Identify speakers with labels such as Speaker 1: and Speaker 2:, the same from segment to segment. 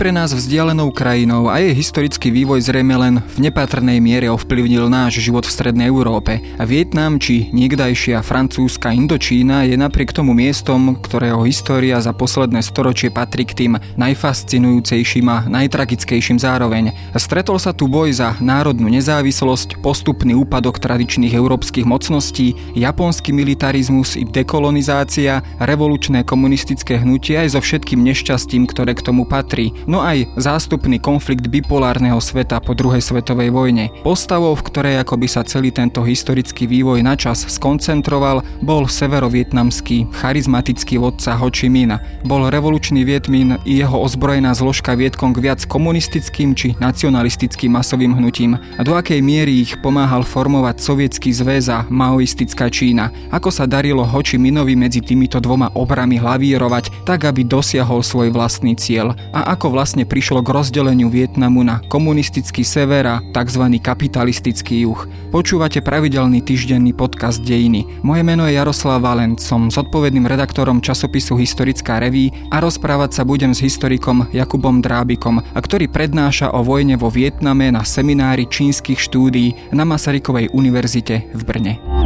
Speaker 1: pre nás vzdialenou krajinou a jej historický vývoj zrejme len v nepatrnej miere ovplyvnil náš život v Strednej Európe. A Vietnam či niekdajšia francúzska Indočína je napriek tomu miestom, ktorého história za posledné storočie patrí k tým najfascinujúcejším a najtragickejším zároveň. Stretol sa tu boj za národnú nezávislosť, postupný úpadok tradičných európskych mocností, japonský militarizmus i dekolonizácia, revolučné komunistické hnutie aj so všetkým nešťastím, ktoré k tomu patrí, no aj zástupný konflikt bipolárneho sveta po druhej svetovej vojne. Postavou, v ktorej ako by sa celý tento historický vývoj načas skoncentroval, bol severovietnamský charizmatický vodca Ho Chi Minh. Bol revolučný Vietmin i jeho ozbrojená zložka Vietkong viac komunistickým či nacionalistickým masovým hnutím a do akej miery ich pomáhal formovať sovietský zväz a maoistická Čína. Ako sa darilo Ho Chi Minhovi medzi týmito dvoma obrami lavírovať, tak aby dosiahol svoj vlastný cieľ a ako vlastne prišlo k rozdeleniu Vietnamu na komunistický sever a tzv. kapitalistický juh. Počúvate pravidelný týždenný podcast Dejiny. Moje meno je Jaroslav Valent, som zodpovedným redaktorom časopisu Historická reví a rozprávať sa budem s historikom Jakubom Drábikom, a ktorý prednáša o vojne vo Vietname na seminári čínskych štúdií na Masarykovej univerzite v Brne.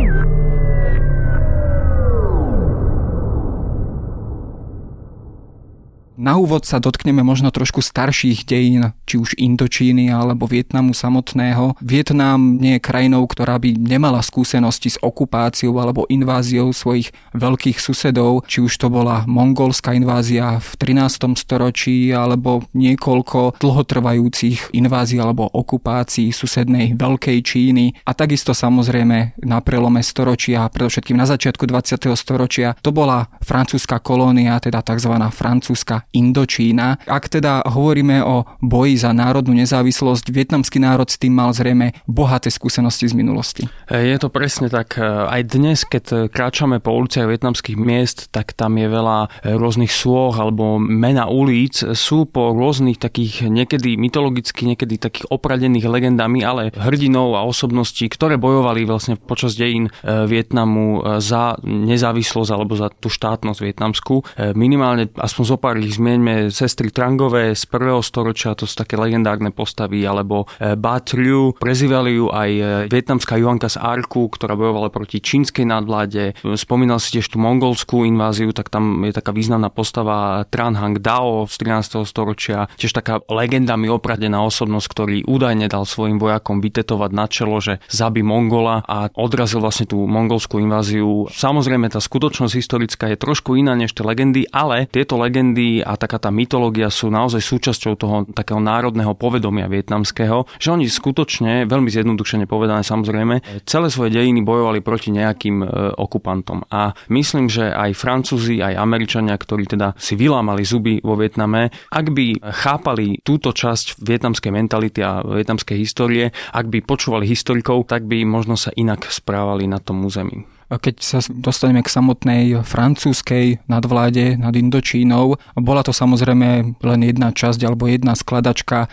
Speaker 1: Na úvod sa dotkneme možno trošku starších dejín, či už Indočíny alebo Vietnamu samotného. Vietnam nie je krajinou, ktorá by nemala skúsenosti s okupáciou alebo inváziou svojich veľkých susedov, či už to bola mongolská invázia v 13. storočí alebo niekoľko dlhotrvajúcich invázií alebo okupácií susednej Veľkej Číny a takisto samozrejme na prelome storočia, predovšetkým na začiatku 20. storočia, to bola francúzska kolónia, teda tzv. francúzska Indočína. Ak teda hovoríme o boji za národnú nezávislosť, vietnamský národ s tým mal zrejme bohaté skúsenosti z minulosti.
Speaker 2: Je to presne tak. Aj dnes, keď kráčame po uliciach vietnamských miest, tak tam je veľa rôznych súoch alebo mena ulic. Sú po rôznych takých niekedy mytologicky, niekedy takých opradených legendami, ale hrdinov a osobností, ktoré bojovali vlastne počas dejín e, Vietnamu e, za nezávislosť alebo za tú štátnosť vietnamskú. E, minimálne aspoň zo pár ich Zmieňme sestry Trangové z prvého storočia, to sú také legendárne postavy, alebo e, Bat Liu, prezývali ju aj e, vietnamská Juanka z Arku, ktorá bojovala proti čínskej nadvláde. Spomínal si tiež tú mongolskú inváziu, tak tam je taká významná postava Tran Hang Dao z 13. storočia, tiež taká legendami opradená osobnosť, ktorý údajne dal svojim vojakom vytetovať na čelo, že zabi Mongola a odrazil vlastne tú mongolskú inváziu. Samozrejme, tá skutočnosť historická je trošku iná než tie legendy, ale tieto legendy a taká tá mytológia sú naozaj súčasťou toho takého národného povedomia vietnamského, že oni skutočne, veľmi zjednodušene povedané samozrejme, celé svoje dejiny bojovali proti nejakým e, okupantom. A myslím, že aj Francúzi, aj Američania, ktorí teda si vylámali zuby vo Vietname, ak by chápali túto časť vietnamskej mentality a vietnamskej histórie, ak by počúvali historikov, tak by možno sa inak správali na tom území.
Speaker 1: Keď sa dostaneme k samotnej francúzskej nadvláde nad Indočínou, bola to samozrejme len jedna časť alebo jedna skladačka e,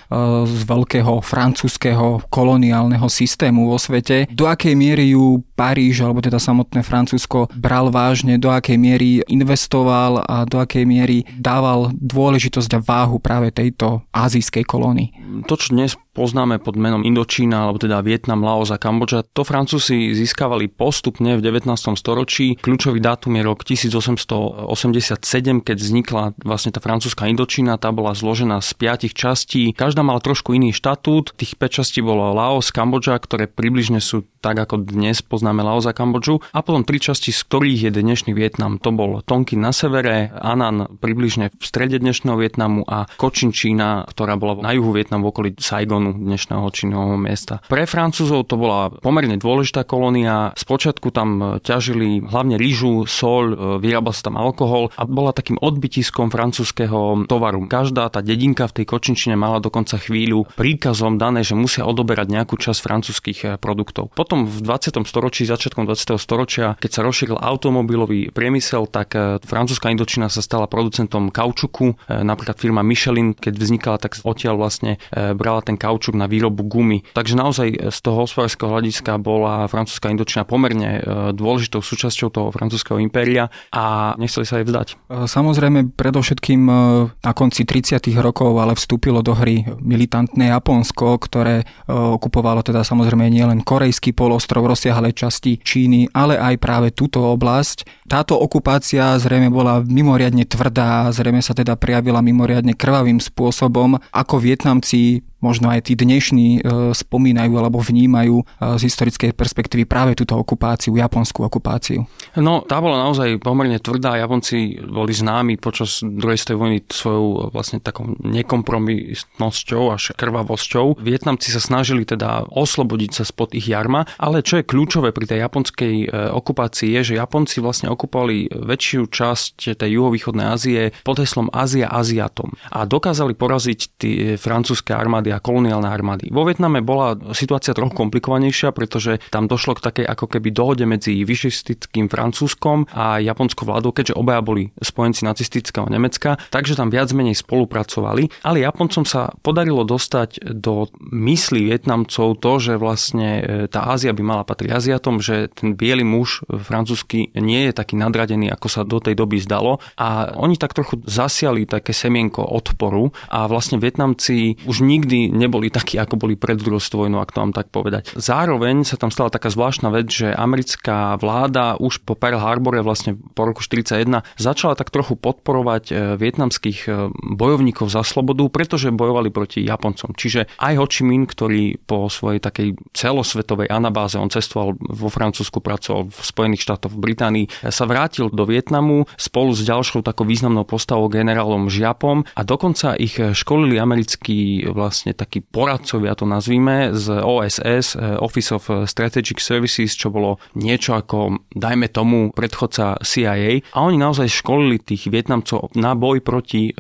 Speaker 1: z veľkého francúzského koloniálneho systému vo svete. Do akej miery ju Paríž, alebo teda samotné Francúzsko bral vážne, do akej miery investoval a do akej miery dával dôležitosť a váhu práve tejto azijskej kolónii.
Speaker 2: To, čo dnes poznáme pod menom Indočína, alebo teda Vietnam, Laos a Kambodža, to Francúzi získavali postupne v 19. storočí. Kľúčový dátum je rok 1887, keď vznikla vlastne tá francúzska Indočína, tá bola zložená z piatich častí. Každá mala trošku iný štatút. Tých 5 častí bolo Laos, Kambodža, ktoré približne sú tak ako dnes poznáme Laos a Kambodžu. A potom tri časti, z ktorých je dnešný Vietnam. To bol Tonkin na severe, Anan približne v strede dnešného Vietnamu a Kočinčína, ktorá bola na juhu Vietnamu v okolí Saigonu, dnešného činného miesta. Pre Francúzov to bola pomerne dôležitá kolónia. Spočiatku tam ťažili hlavne rýžu, sol, vyrábal sa tam alkohol a bola takým odbytiskom francúzského tovaru. Každá tá dedinka v tej Kočinčine mala dokonca chvíľu príkazom dané, že musia odoberať nejakú časť francúzskych produktov. Potom v 20. storočí či začiatkom 20. storočia, keď sa rozšíril automobilový priemysel, tak francúzska Indočina sa stala producentom kaučuku. Napríklad firma Michelin, keď vznikala, tak odtiaľ vlastne brala ten kaučuk na výrobu gumy. Takže naozaj z toho hospodárskeho hľadiska bola francúzska Indočina pomerne dôležitou súčasťou toho francúzského impéria a nechceli sa jej vzdať.
Speaker 1: Samozrejme, predovšetkým na konci 30. rokov ale vstúpilo do hry militantné Japonsko, ktoré okupovalo teda samozrejme nielen korejský polostrov, rozsiahle časti Číny, ale aj práve túto oblasť. Táto okupácia zrejme bola mimoriadne tvrdá, zrejme sa teda prijavila mimoriadne krvavým spôsobom, ako Vietnamci možno aj tí dnešní e, spomínajú alebo vnímajú e, z historickej perspektívy práve túto okupáciu, japonskú okupáciu?
Speaker 2: No, tá bola naozaj pomerne tvrdá. Japonci boli známi počas druhej svetovej vojny svojou vlastne takou nekompromisnosťou až krvavosťou. Vietnamci sa snažili teda oslobodiť sa spod ich jarma, ale čo je kľúčové pri tej japonskej e, okupácii je, že Japonci vlastne okupovali väčšiu časť tej juhovýchodnej Ázie pod heslom Ázia Aziatom a dokázali poraziť tie francúzske armády a koloniálne armády. Vo Vietname bola situácia trochu komplikovanejšia, pretože tam došlo k takej ako keby dohode medzi vyšistickým Francúzskom a japonskou vládou, keďže obaja boli spojenci nacistického Nemecka, takže tam viac menej spolupracovali, ale Japoncom sa podarilo dostať do mysli Vietnamcov to, že vlastne e, tá Ázia by mala patriť Aziatom, že ten biely muž francúzsky nie je taký nadradený, ako sa do tej doby zdalo a oni tak trochu zasiali také semienko odporu a vlastne Vietnamci už nikdy neboli takí, ako boli pred druhou vojnou, ak to mám tak povedať. Zároveň sa tam stala taká zvláštna vec, že americká vláda už po Pearl Harbore, vlastne po roku 1941, začala tak trochu podporovať e, vietnamských e, bojovníkov za slobodu, pretože bojovali proti Japoncom. Čiže aj Ho Chi Minh, ktorý po svojej takej celosvetovej anabáze, on cestoval vo Francúzsku, pracoval v Spojených štátoch, v Británii, sa vrátil do Vietnamu spolu s ďalšou takou významnou postavou generálom Žiapom a dokonca ich školili americkí vlastne vlastne takí poradcovia, to nazvíme, z OSS, eh, Office of Strategic Services, čo bolo niečo ako, dajme tomu, predchodca CIA. A oni naozaj školili tých Vietnamcov na boj proti e,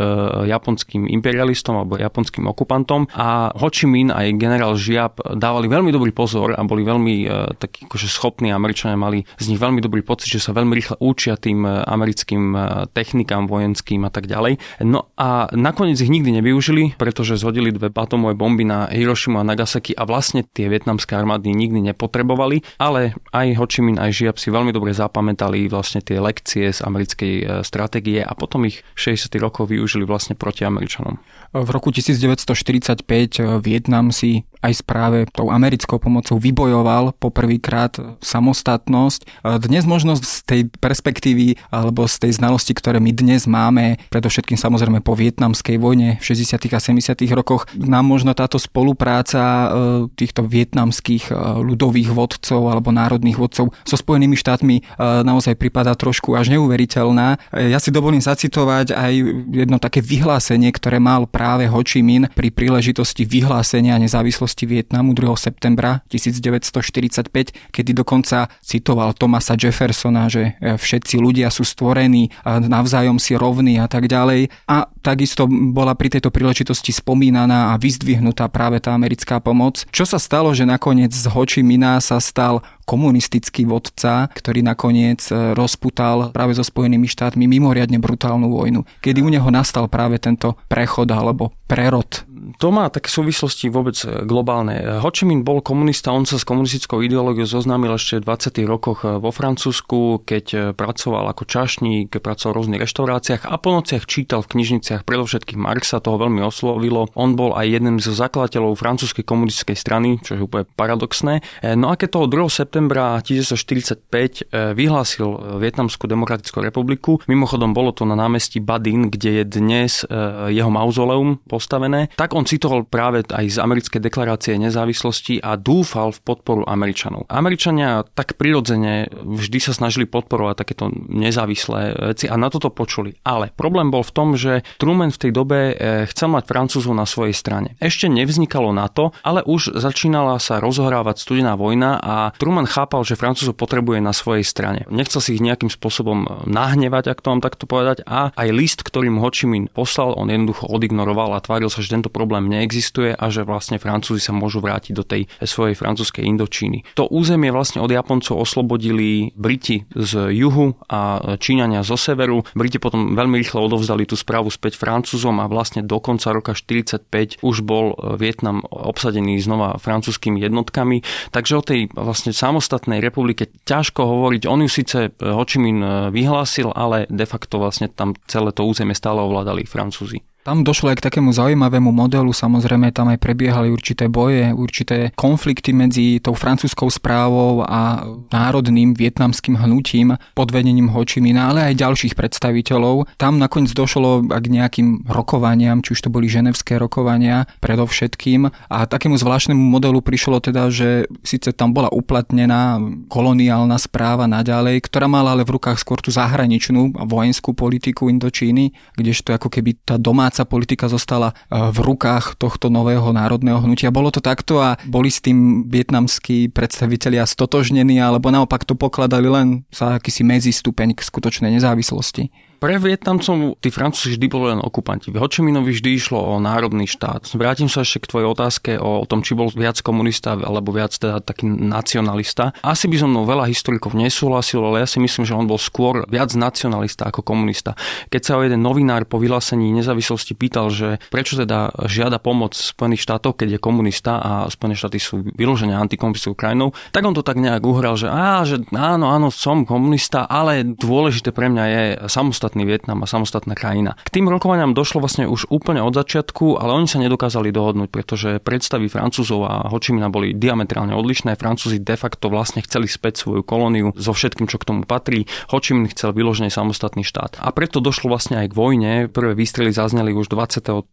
Speaker 2: japonským imperialistom alebo japonským okupantom a Ho Chi Minh aj generál Žiab dávali veľmi dobrý pozor a boli veľmi e, takí akože schopní Američania mali z nich veľmi dobrý pocit, že sa veľmi rýchle učia tým americkým technikám vojenským a tak ďalej. No a nakoniec ich nikdy nevyužili, pretože zhodili dve batom atomové bomby na Hirošimu a Nagasaki a vlastne tie vietnamské armády nikdy nepotrebovali, ale aj Ho Chi Minh, aj Žiab si veľmi dobre zapamätali vlastne tie lekcie z americkej e, stratégie a potom ich v 60. rokoch využili vlastne proti Američanom.
Speaker 1: V roku 1945 e, Vietnam si aj správe tou americkou pomocou vybojoval poprvýkrát samostatnosť. E, dnes možno z tej perspektívy alebo z tej znalosti, ktoré my dnes máme, predovšetkým samozrejme po vietnamskej vojne v 60. a 70. rokoch, nám možno táto spolupráca e, týchto vietnamských e, ľudových vodcov alebo národných vodcov so Spojenými štátmi naozaj pripadá trošku až neuveriteľná. Ja si dovolím zacitovať aj jedno také vyhlásenie, ktoré mal práve Ho Chi Minh pri príležitosti vyhlásenia nezávislosti Vietnamu 2. septembra 1945, kedy dokonca citoval Thomasa Jeffersona, že všetci ľudia sú stvorení navzájom si rovní a tak ďalej. A takisto bola pri tejto príležitosti spomínaná a vyzdvihnutá práve tá americká pomoc. Čo sa stalo, že nakoniec z Hoči Mina sa stal komunistický vodca, ktorý nakoniec e, rozputal práve so Spojenými štátmi mimoriadne brutálnu vojnu, kedy u neho nastal práve tento prechod alebo prerod
Speaker 2: to má také súvislosti vôbec e, globálne. Ho Chi Minh bol komunista, on sa s komunistickou ideológiou zoznámil ešte v 20. rokoch e, vo Francúzsku, keď pracoval ako čašník, pracoval v rôznych reštauráciách a po nociach čítal v knižniciach predovšetkým Marxa, toho veľmi oslovilo. On bol aj jedným zo zakladateľov francúzskej komunistickej strany, čo je úplne paradoxné. No a keď toho 2 septembra 1945 eh, vyhlásil Vietnamskú demokratickú republiku. Mimochodom bolo to na námestí Badin, kde je dnes eh, jeho mauzoleum postavené. Tak on citoval práve aj z americkej deklarácie nezávislosti a dúfal v podporu Američanov. Američania tak prirodzene vždy sa snažili podporovať takéto nezávislé veci a na toto počuli. Ale problém bol v tom, že Truman v tej dobe eh, chcel mať Francúzov na svojej strane. Ešte nevznikalo NATO, ale už začínala sa rozhrávať studená vojna a Truman chápal, že Francúzov potrebuje na svojej strane. Nechcel si ich nejakým spôsobom nahnevať, ak to mám takto povedať, a aj list, ktorý mu Ho Chi Minh poslal, on jednoducho odignoroval a tváril sa, že tento problém problém neexistuje a že vlastne Francúzi sa môžu vrátiť do tej svojej francúzskej Indočíny. To územie vlastne od Japoncov oslobodili Briti z juhu a Číňania zo severu. Briti potom veľmi rýchlo odovzdali tú správu späť Francúzom a vlastne do konca roka 45 už bol Vietnam obsadený znova francúzskými jednotkami. Takže o tej vlastne samostatnej republike ťažko hovoriť. On ju síce Ho Chi Minh vyhlásil, ale de facto vlastne tam celé to územie stále ovládali Francúzi.
Speaker 1: Tam došlo aj k takému zaujímavému modelu, samozrejme tam aj prebiehali určité boje, určité konflikty medzi tou francúzskou správou a národným vietnamským hnutím pod vedením Ho ale aj ďalších predstaviteľov. Tam nakoniec došlo k nejakým rokovaniam, či už to boli ženevské rokovania predovšetkým a takému zvláštnemu modelu prišlo teda, že síce tam bola uplatnená koloniálna správa naďalej, ktorá mala ale v rukách skôr tú zahraničnú a vojenskú politiku Indočíny, kdežto ako keby tá doma domáca politika zostala e, v rukách tohto nového národného hnutia. Bolo to takto a boli s tým vietnamskí predstavitelia stotožnení alebo naopak to pokladali len za akýsi medzistupeň k skutočnej nezávislosti?
Speaker 2: Pre Vietnamcov tí Francúzi vždy boli len okupanti. V Hočiminovi vždy išlo o národný štát. Vrátim sa ešte k tvojej otázke o tom, či bol viac komunista alebo viac teda taký nacionalista. Asi by som mnou veľa historikov nesúhlasil, ale ja si myslím, že on bol skôr viac nacionalista ako komunista. Keď sa o jeden novinár po vyhlásení nezávislosti pýtal, že prečo teda žiada pomoc Spojených štátov, keď je komunista a Spojené štáty sú vyložené antikomunistickou krajinou, tak on to tak nejak uhral, že, á, že áno, áno, som komunista, ale dôležité pre mňa je samostatný samostatný Vietnam a samostatná krajina. K tým rokovaniam došlo vlastne už úplne od začiatku, ale oni sa nedokázali dohodnúť, pretože predstavy Francúzov a Hočimina boli diametrálne odlišné. Francúzi de facto vlastne chceli späť svoju kolóniu so všetkým, čo k tomu patrí. Hočimin chcel vyložený samostatný štát. A preto došlo vlastne aj k vojne. Prvé výstrely zazneli už 23.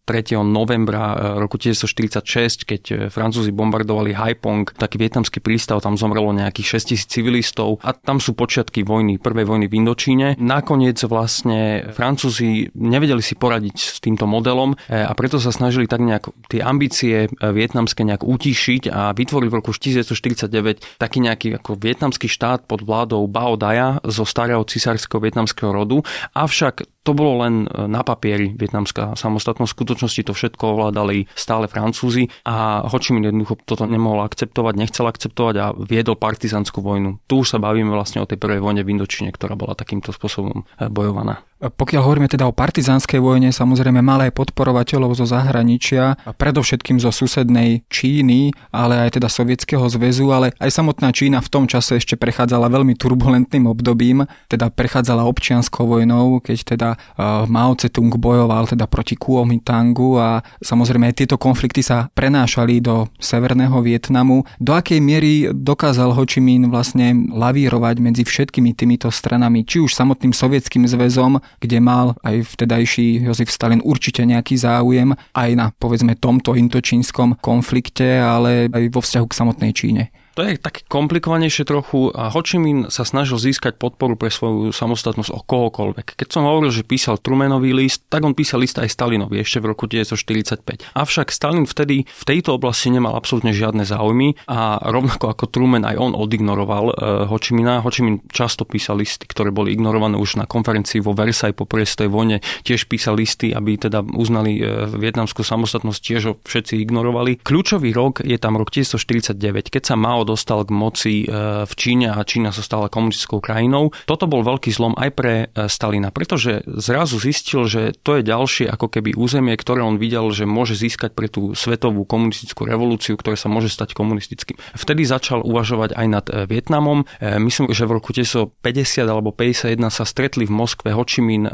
Speaker 2: novembra eh, roku 1946, keď eh, Francúzi bombardovali Haipong, taký vietnamský prístav, tam zomrelo nejakých 6000 civilistov a tam sú počiatky vojny, prvej vojny v Indočíne. Nakoniec vlastne vlastne Francúzi nevedeli si poradiť s týmto modelom e, a preto sa snažili tak nejak tie ambície e, vietnamské nejak utišiť a vytvorili v roku 1949 taký nejaký ako vietnamský štát pod vládou Bao Daja zo starého cisárskeho vietnamského rodu. Avšak to bolo len e, na papieri vietnamská samostatnosť. V skutočnosti to všetko ovládali stále Francúzi a Ho Chi Minh jednoducho toto nemohol akceptovať, nechcel akceptovať a viedol partizanskú vojnu. Tu už sa bavíme vlastne o tej prvej vojne v Indočine, ktorá bola takýmto spôsobom bojovaná.
Speaker 1: Pokiaľ hovoríme teda o partizánskej vojne, samozrejme malé podporovateľov zo zahraničia, predovšetkým zo susednej Číny, ale aj teda Sovietskeho zväzu, ale aj samotná Čína v tom čase ešte prechádzala veľmi turbulentným obdobím, teda prechádzala občianskou vojnou, keď teda uh, Mao Tse-tung bojoval teda proti Kuomintangu a samozrejme aj tieto konflikty sa prenášali do severného Vietnamu. Do akej miery dokázal Ho Chi Minh vlastne lavírovať medzi všetkými týmito stranami, či už samotným Sovietským zväzom, kde mal aj vtedajší Jozef Stalin určite nejaký záujem aj na povedzme tomto intočínskom konflikte, ale aj vo vzťahu k samotnej Číne.
Speaker 2: To je také komplikovanejšie trochu a Ho Chi Minh sa snažil získať podporu pre svoju samostatnosť o kohokoľvek. Keď som hovoril, že písal Trumanový list, tak on písal list aj Stalinovi ešte v roku 1945. Avšak Stalin vtedy v tejto oblasti nemal absolútne žiadne záujmy a rovnako ako Truman aj on odignoroval uh, Ho Chi Minha. Ho Chi Minh často písal listy, ktoré boli ignorované už na konferencii vo Versailles po prvej vojne. Tiež písal listy, aby teda uznali uh, vietnamskú samostatnosť, tiež ho všetci ignorovali. Kľúčový rok je tam rok 1949, keď sa Mao dostal k moci e, v Číne a Čína sa stala komunistickou krajinou. Toto bol veľký zlom aj pre e, Stalina, pretože zrazu zistil, že to je ďalšie ako keby územie, ktoré on videl, že môže získať pre tú svetovú komunistickú revolúciu, ktorá sa môže stať komunistickým. Vtedy začal uvažovať aj nad e, Vietnamom. Myslím, že v roku 1950 alebo 51 sa stretli v Moskve Ho Chi Minh,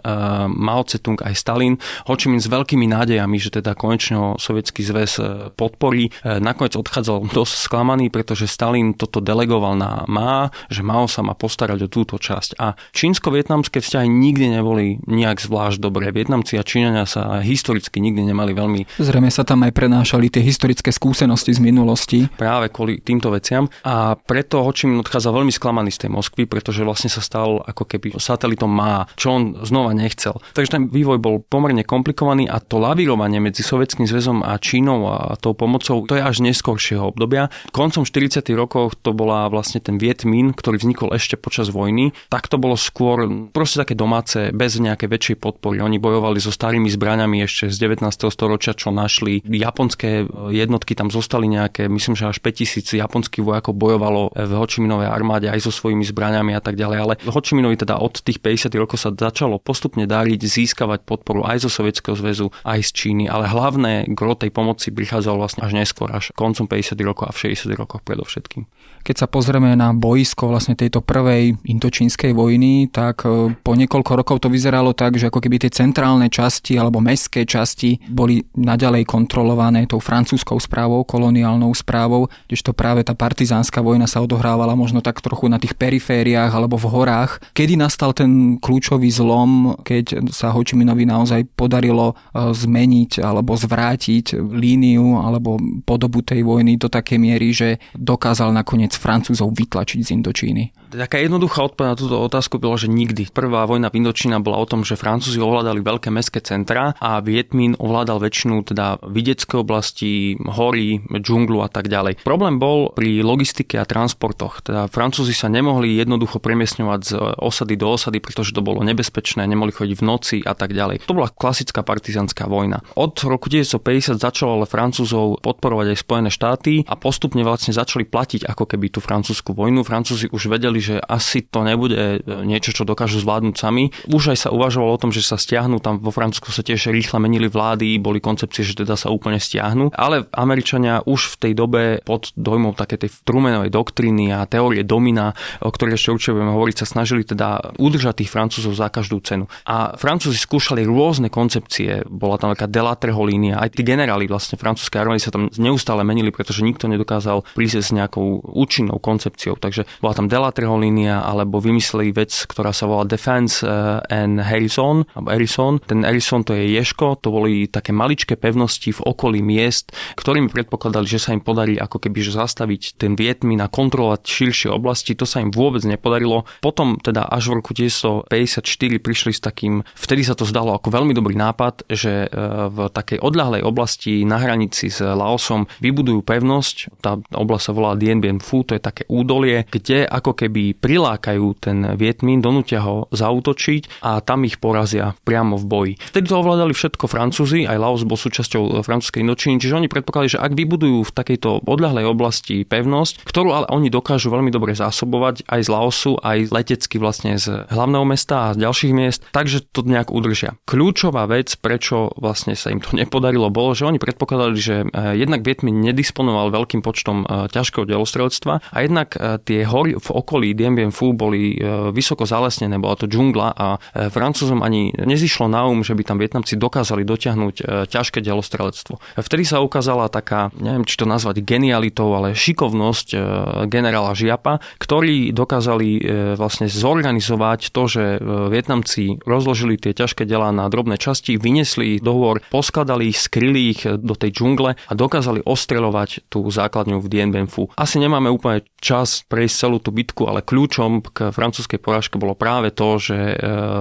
Speaker 2: Mao Tse-tung aj Stalin. Ho Chi Minh s veľkými nádejami, že teda konečne Sovietský zväz podporí. Nakoniec odchádzal dosť sklamaný, pretože Stalin Stalin toto delegoval na Má, že Mao sa má postarať o túto časť. A čínsko-vietnamské vzťahy nikdy neboli nejak zvlášť dobré. Vietnamci a Číňania sa historicky nikdy nemali veľmi...
Speaker 1: Zrejme sa tam aj prenášali tie historické skúsenosti z minulosti.
Speaker 2: Práve kvôli týmto veciam. A preto Ho Chi Minh odchádza veľmi sklamaný z tej Moskvy, pretože vlastne sa stal ako keby satelitom Má, čo on znova nechcel. Takže ten vývoj bol pomerne komplikovaný a to lavírovanie medzi Sovietským zväzom a Čínou a tou pomocou, to je až neskoršieho obdobia. Koncom 40 rokoch to bola vlastne ten Vietmin, ktorý vznikol ešte počas vojny, tak to bolo skôr proste také domáce, bez nejakej väčšej podpory. Oni bojovali so starými zbraňami ešte z 19. storočia, čo našli. Japonské jednotky tam zostali nejaké, myslím, že až 5000 japonských vojakov bojovalo v Hočiminovej armáde aj so svojimi zbraňami a tak ďalej. Ale Hočiminovi teda od tých 50 rokov sa začalo postupne dariť získavať podporu aj zo Sovietskeho zväzu, aj z Číny, ale hlavné gro tej pomoci prichádzalo vlastne až neskôr, až koncom 50 rokov a v 60 rokoch predovšetkým.
Speaker 1: Keď sa pozrieme na boisko vlastne tejto prvej indočínskej vojny, tak e, po niekoľko rokov to vyzeralo tak, že ako keby tie centrálne časti alebo mestské časti boli naďalej kontrolované tou francúzskou správou, koloniálnou správou, kdežto práve tá partizánska vojna sa odohrávala možno tak trochu na tých perifériách alebo v horách. Kedy nastal ten kľúčový zlom, keď sa Hočiminovi naozaj podarilo e, zmeniť alebo zvrátiť líniu alebo podobu tej vojny do takej miery, že dokázal nakoniec Francúzov vytlačiť z Indočíny?
Speaker 2: Taká jednoduchá odpoveď na túto otázku bola, že nikdy. Prvá vojna Indočína bola o tom, že Francúzi ovládali veľké mestské centra a Vietmin ovládal väčšinu teda vidiecké oblasti, hory, džunglu a tak ďalej. Problém bol pri logistike a transportoch. Teda Francúzi sa nemohli jednoducho premiesňovať z osady do osady, pretože to bolo nebezpečné, nemohli chodiť v noci a tak ďalej. To bola klasická partizánska vojna. Od roku 1950 začalo ale Francúzov podporovať aj Spojené štáty a postupne vlastne začali platiť ako keby tú francúzsku vojnu. Francúzi už vedeli, že asi to nebude e, niečo, čo dokážu zvládnuť sami. Už aj sa uvažovalo o tom, že sa stiahnu, tam vo Francúzsku sa tiež rýchle menili vlády, boli koncepcie, že teda sa úplne stiahnu. Ale Američania už v tej dobe pod dojmom také tej Trumanovej doktriny a teórie domina, o ktorej ešte určite budeme hovoriť, sa snažili teda udržať tých Francúzov za každú cenu. A Francúzi skúšali rôzne koncepcie, bola tam taká Delatreho línia, aj tí generáli vlastne francúzskej armády sa tam neustále menili, pretože nikto nedokázal prísť s nejakou účinnou koncepciou. Takže bola tam Delatreho línia, alebo vymysleli vec, ktorá sa volá Defense eh, and Harrison, alebo Harrison. Ten Harrison to je Ješko, to boli také maličké pevnosti v okolí miest, ktorými predpokladali, že sa im podarí ako keby zastaviť ten Vietmin a kontrolovať širšie oblasti. To sa im vôbec nepodarilo. Potom teda až v roku 1954 prišli s takým, vtedy sa to zdalo ako veľmi dobrý nápad, že eh, v takej odľahlej oblasti na hranici s Laosom vybudujú pevnosť. Tá oblasť sa volá Dien Bien Phu, to je také údolie, kde ako keby prilákajú ten Vietmín, donútia ho zautočiť a tam ich porazia priamo v boji. Vtedy to ovládali všetko Francúzi, aj Laos bol súčasťou francúzskej Indočíny, čiže oni predpokladali, že ak vybudujú v takejto odľahlej oblasti pevnosť, ktorú ale oni dokážu veľmi dobre zásobovať aj z Laosu, aj letecky vlastne z hlavného mesta a z ďalších miest, takže to nejak udržia. Kľúčová vec, prečo vlastne sa im to nepodarilo, bolo, že oni predpokladali, že eh, jednak Vietmin nedisponoval veľkým počtom eh, ťažkého delostrelectva a jednak tie hory v okolí Dien Bien Phu boli e, vysoko zalesnené, bola to džungla a e, Francúzom ani nezišlo na um, že by tam Vietnamci dokázali dotiahnuť e, ťažké delostrelectvo. Vtedy sa ukázala taká, neviem či to nazvať genialitou, ale šikovnosť generála Žiapa, ktorí dokázali vlastne zorganizovať to, že Vietnamci rozložili tie ťažké delá na drobné časti, vyniesli dohovor, poskladali ich, skryli ich do tej džungle a dokázali ostreľovať tú základňu v Dien Bien Phu. Asi nemáme úplne čas prejsť celú tú bitku, kľúčom k francúzskej porážke bolo práve to, že e,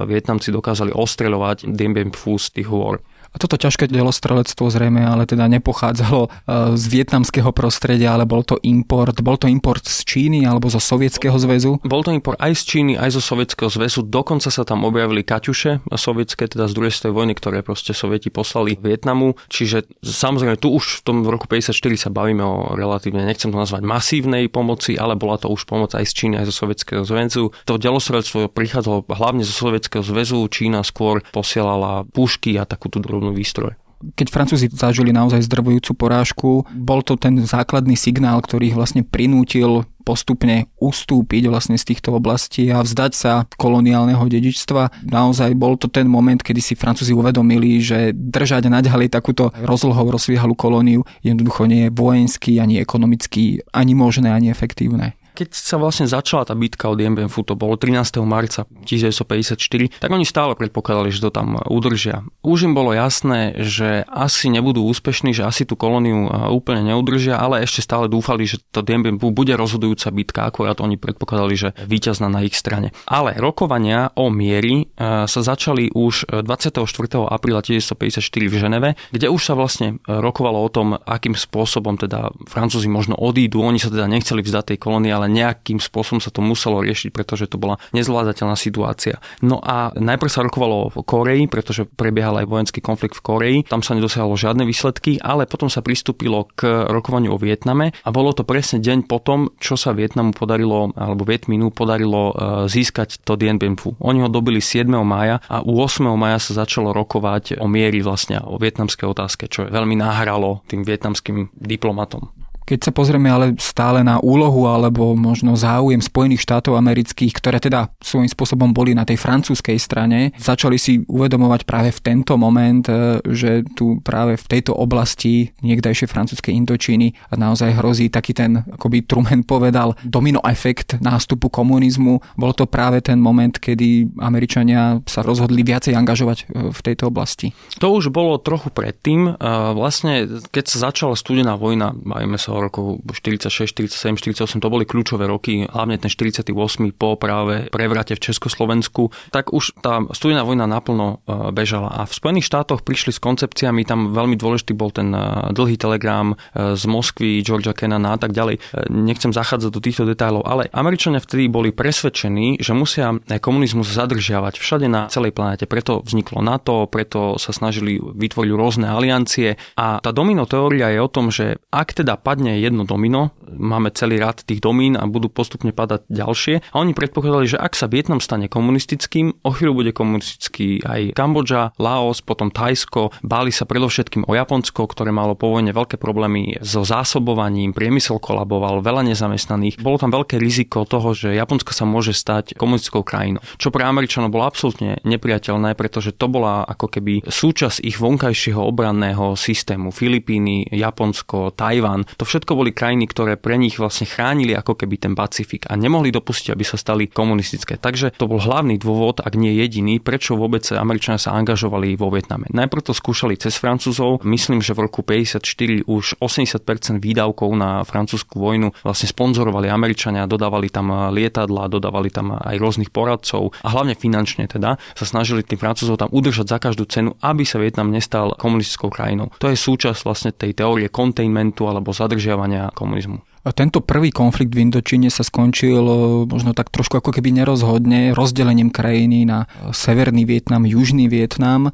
Speaker 2: Vietnamci dokázali ostreľovať Dien Bien Phu z tých hôr.
Speaker 1: A toto ťažké delostrelectvo zrejme ale teda nepochádzalo e, z vietnamského prostredia, ale bol to import. Bol to import z Číny alebo zo Sovietskeho zväzu?
Speaker 2: Bol to import aj z Číny, aj zo Sovietskeho zväzu. Dokonca sa tam objavili kaťuše sovietské, teda z druhej svetovej vojny, ktoré proste Sovieti poslali Vietnamu. Čiže samozrejme tu už v tom roku 54 sa bavíme o relatívne, nechcem to nazvať masívnej pomoci, ale bola to už pomoc aj z Číny, aj zo Sovietskeho zväzu. To delostrelectvo prichádzalo hlavne zo Sovietskeho zväzu. Čína skôr posielala pušky a takúto druhú podobný výstroj
Speaker 1: keď Francúzi zažili naozaj zdrvujúcu porážku, bol to ten základný signál, ktorý ich vlastne prinútil postupne ustúpiť vlastne z týchto oblastí a vzdať sa koloniálneho dedičstva. Naozaj bol to ten moment, kedy si Francúzi uvedomili, že držať naďalej takúto rozlohou rozsviehalú kolóniu jednoducho nie je vojenský, ani ekonomicky, ani možné, ani efektívne.
Speaker 2: Keď sa vlastne začala tá bitka od Dien Bien to bolo 13. marca 1954, tak oni stále predpokladali, že to tam udržia. Už im bolo jasné, že asi nebudú úspešní, že asi tú kolóniu úplne neudržia, ale ešte stále dúfali, že to Dien bude rozhodujúca bitka, akorát oni predpokladali, že víťazná na ich strane. Ale rokovania o miery sa začali už 24. apríla 1954 v Ženeve, kde už sa vlastne rokovalo o tom, akým spôsobom teda Francúzi možno odídu. Oni sa teda nechceli vzdať tej kolónie, nejakým spôsobom sa to muselo riešiť, pretože to bola nezvládateľná situácia. No a najprv sa rokovalo v Koreji, pretože prebiehal aj vojenský konflikt v Koreji. Tam sa nedosiahlo žiadne výsledky, ale potom sa pristúpilo k rokovaniu o Vietname a bolo to presne deň potom, čo sa Vietnamu podarilo, alebo Vietminu podarilo e, získať to Dien Bien Phu. Oni ho dobili 7. mája a u 8. mája sa začalo rokovať o miery vlastne o vietnamskej otázke, čo veľmi nahralo tým vietnamským diplomatom.
Speaker 1: Keď sa pozrieme ale stále na úlohu alebo možno záujem Spojených štátov amerických, ktoré teda svojím spôsobom boli na tej francúzskej strane, začali si uvedomovať práve v tento moment, e, že tu práve v tejto oblasti niekdajšej francúzskej Indočíny naozaj hrozí taký ten, ako by Truman povedal, domino efekt nástupu komunizmu. Bol to práve ten moment, kedy Američania sa rozhodli viacej angažovať e, v tejto oblasti.
Speaker 2: To už bolo trochu predtým. Vlastne, keď sa začala studená vojna, bavíme sa rokov 46, 47, 48, to boli kľúčové roky, hlavne ten 48 po práve prevrate v Československu, tak už tá studená vojna naplno e, bežala. A v Spojených štátoch prišli s koncepciami, tam veľmi dôležitý bol ten e, dlhý telegram e, z Moskvy, Georgia Kennana a tak ďalej. Nechcem zachádzať do týchto detailov, ale Američania vtedy boli presvedčení, že musia komunizmus zadržiavať všade na celej planete. Preto vzniklo NATO, preto sa snažili vytvoriť rôzne aliancie a tá domino teória je o tom, že ak teda padne padne jedno domino, máme celý rad tých domín a budú postupne padať ďalšie. A oni predpokladali, že ak sa Vietnam stane komunistickým, o chvíľu bude komunistický aj Kambodža, Laos, potom Tajsko, báli sa predovšetkým o Japonsko, ktoré malo po vojne veľké problémy so zásobovaním, priemysel kolaboval, veľa nezamestnaných. Bolo tam veľké riziko toho, že Japonsko sa môže stať komunistickou krajinou, čo pre Američanov bolo absolútne nepriateľné, pretože to bola ako keby súčasť ich vonkajšieho obranného systému. Filipíny, Japonsko, Tajvan, to všetko boli krajiny, ktoré pre nich vlastne chránili ako keby ten Pacifik a nemohli dopustiť, aby sa stali komunistické. Takže to bol hlavný dôvod, ak nie jediný, prečo vôbec Američania sa angažovali vo Vietname. Najprv to skúšali cez Francúzov. Myslím, že v roku 54 už 80% výdavkov na francúzsku vojnu vlastne sponzorovali Američania, dodávali tam lietadla, dodávali tam aj rôznych poradcov a hlavne finančne teda sa snažili tým Francúzov tam udržať za každú cenu, aby sa Vietnam nestal komunistickou krajinou. To je súčasť vlastne tej teórie containmentu alebo zadržania udržiavania komunizmu.
Speaker 1: A tento prvý konflikt v Indočíne sa skončil e, možno tak trošku ako keby nerozhodne rozdelením krajiny na e, Severný Vietnam, Južný Vietnam, e,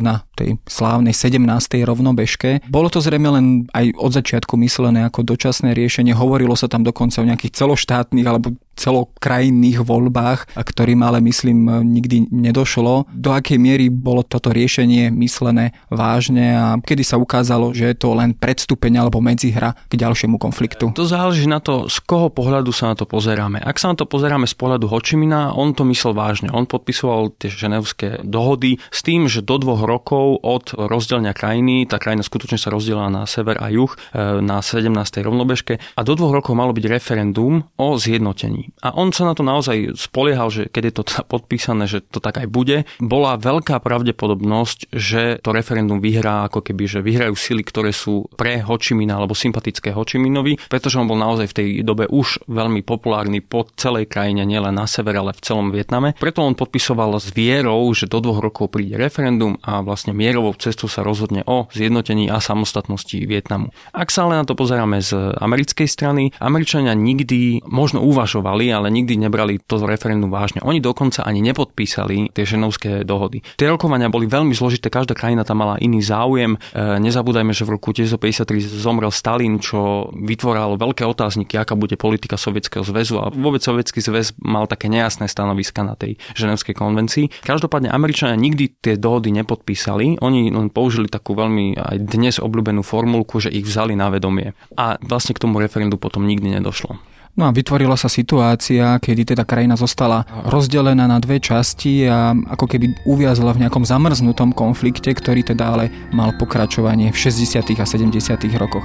Speaker 1: na tej slávnej 17. rovnobežke. Bolo to zrejme len aj od začiatku myslené ako dočasné riešenie. Hovorilo sa tam dokonca o nejakých celoštátnych alebo celokrajinných voľbách, ktorým ale myslím nikdy nedošlo. Do akej miery bolo toto riešenie myslené vážne a kedy sa ukázalo, že je to len predstupeň alebo medzihra k ďalšiemu konfliktu?
Speaker 2: To záleží na to, z koho pohľadu sa na to pozeráme. Ak sa na to pozeráme z pohľadu Hočimina, on to myslel vážne. On podpisoval tie ženevské dohody s tým, že do dvoch rokov od rozdelenia krajiny, tá krajina skutočne sa rozdelila na sever a juh, e, na 17. rovnobežke a do dvoch rokov malo byť referendum o zjednotení. A on sa na to naozaj spoliehal, že keď je to teda podpísané, že to tak aj bude, bola veľká pravdepodobnosť, že to referendum vyhrá, ako keby, že vyhrajú sily, ktoré sú pre Hočimina alebo sympatické Hočiminovi, pretože on bol naozaj v tej dobe už veľmi populárny po celej krajine, nielen na severe, ale v celom Vietname. Preto on podpisoval s vierou, že do dvoch rokov príde referendum a vlastne mierovou cestou sa rozhodne o zjednotení a samostatnosti Vietnamu. Ak sa ale na to pozeráme z americkej strany, Američania nikdy možno uvažovali, mali, ale nikdy nebrali to referendum vážne. Oni dokonca ani nepodpísali tie ženovské dohody. Tie rokovania boli veľmi zložité, každá krajina tam mala iný záujem. E, nezabúdajme, že v roku 1953 zomrel Stalin, čo vytvoralo veľké otázniky, aká bude politika Sovietskeho zväzu a vôbec Sovietský zväz mal také nejasné stanoviska na tej ženevskej konvencii. Každopádne Američania nikdy tie dohody nepodpísali, oni len použili takú veľmi aj dnes obľúbenú formulku, že ich vzali na vedomie. A vlastne k tomu referendu potom nikdy nedošlo.
Speaker 1: No a vytvorila sa situácia, kedy teda krajina zostala rozdelená na dve časti a ako keby uviazla v nejakom zamrznutom konflikte, ktorý teda ale mal pokračovanie v 60. a 70. rokoch.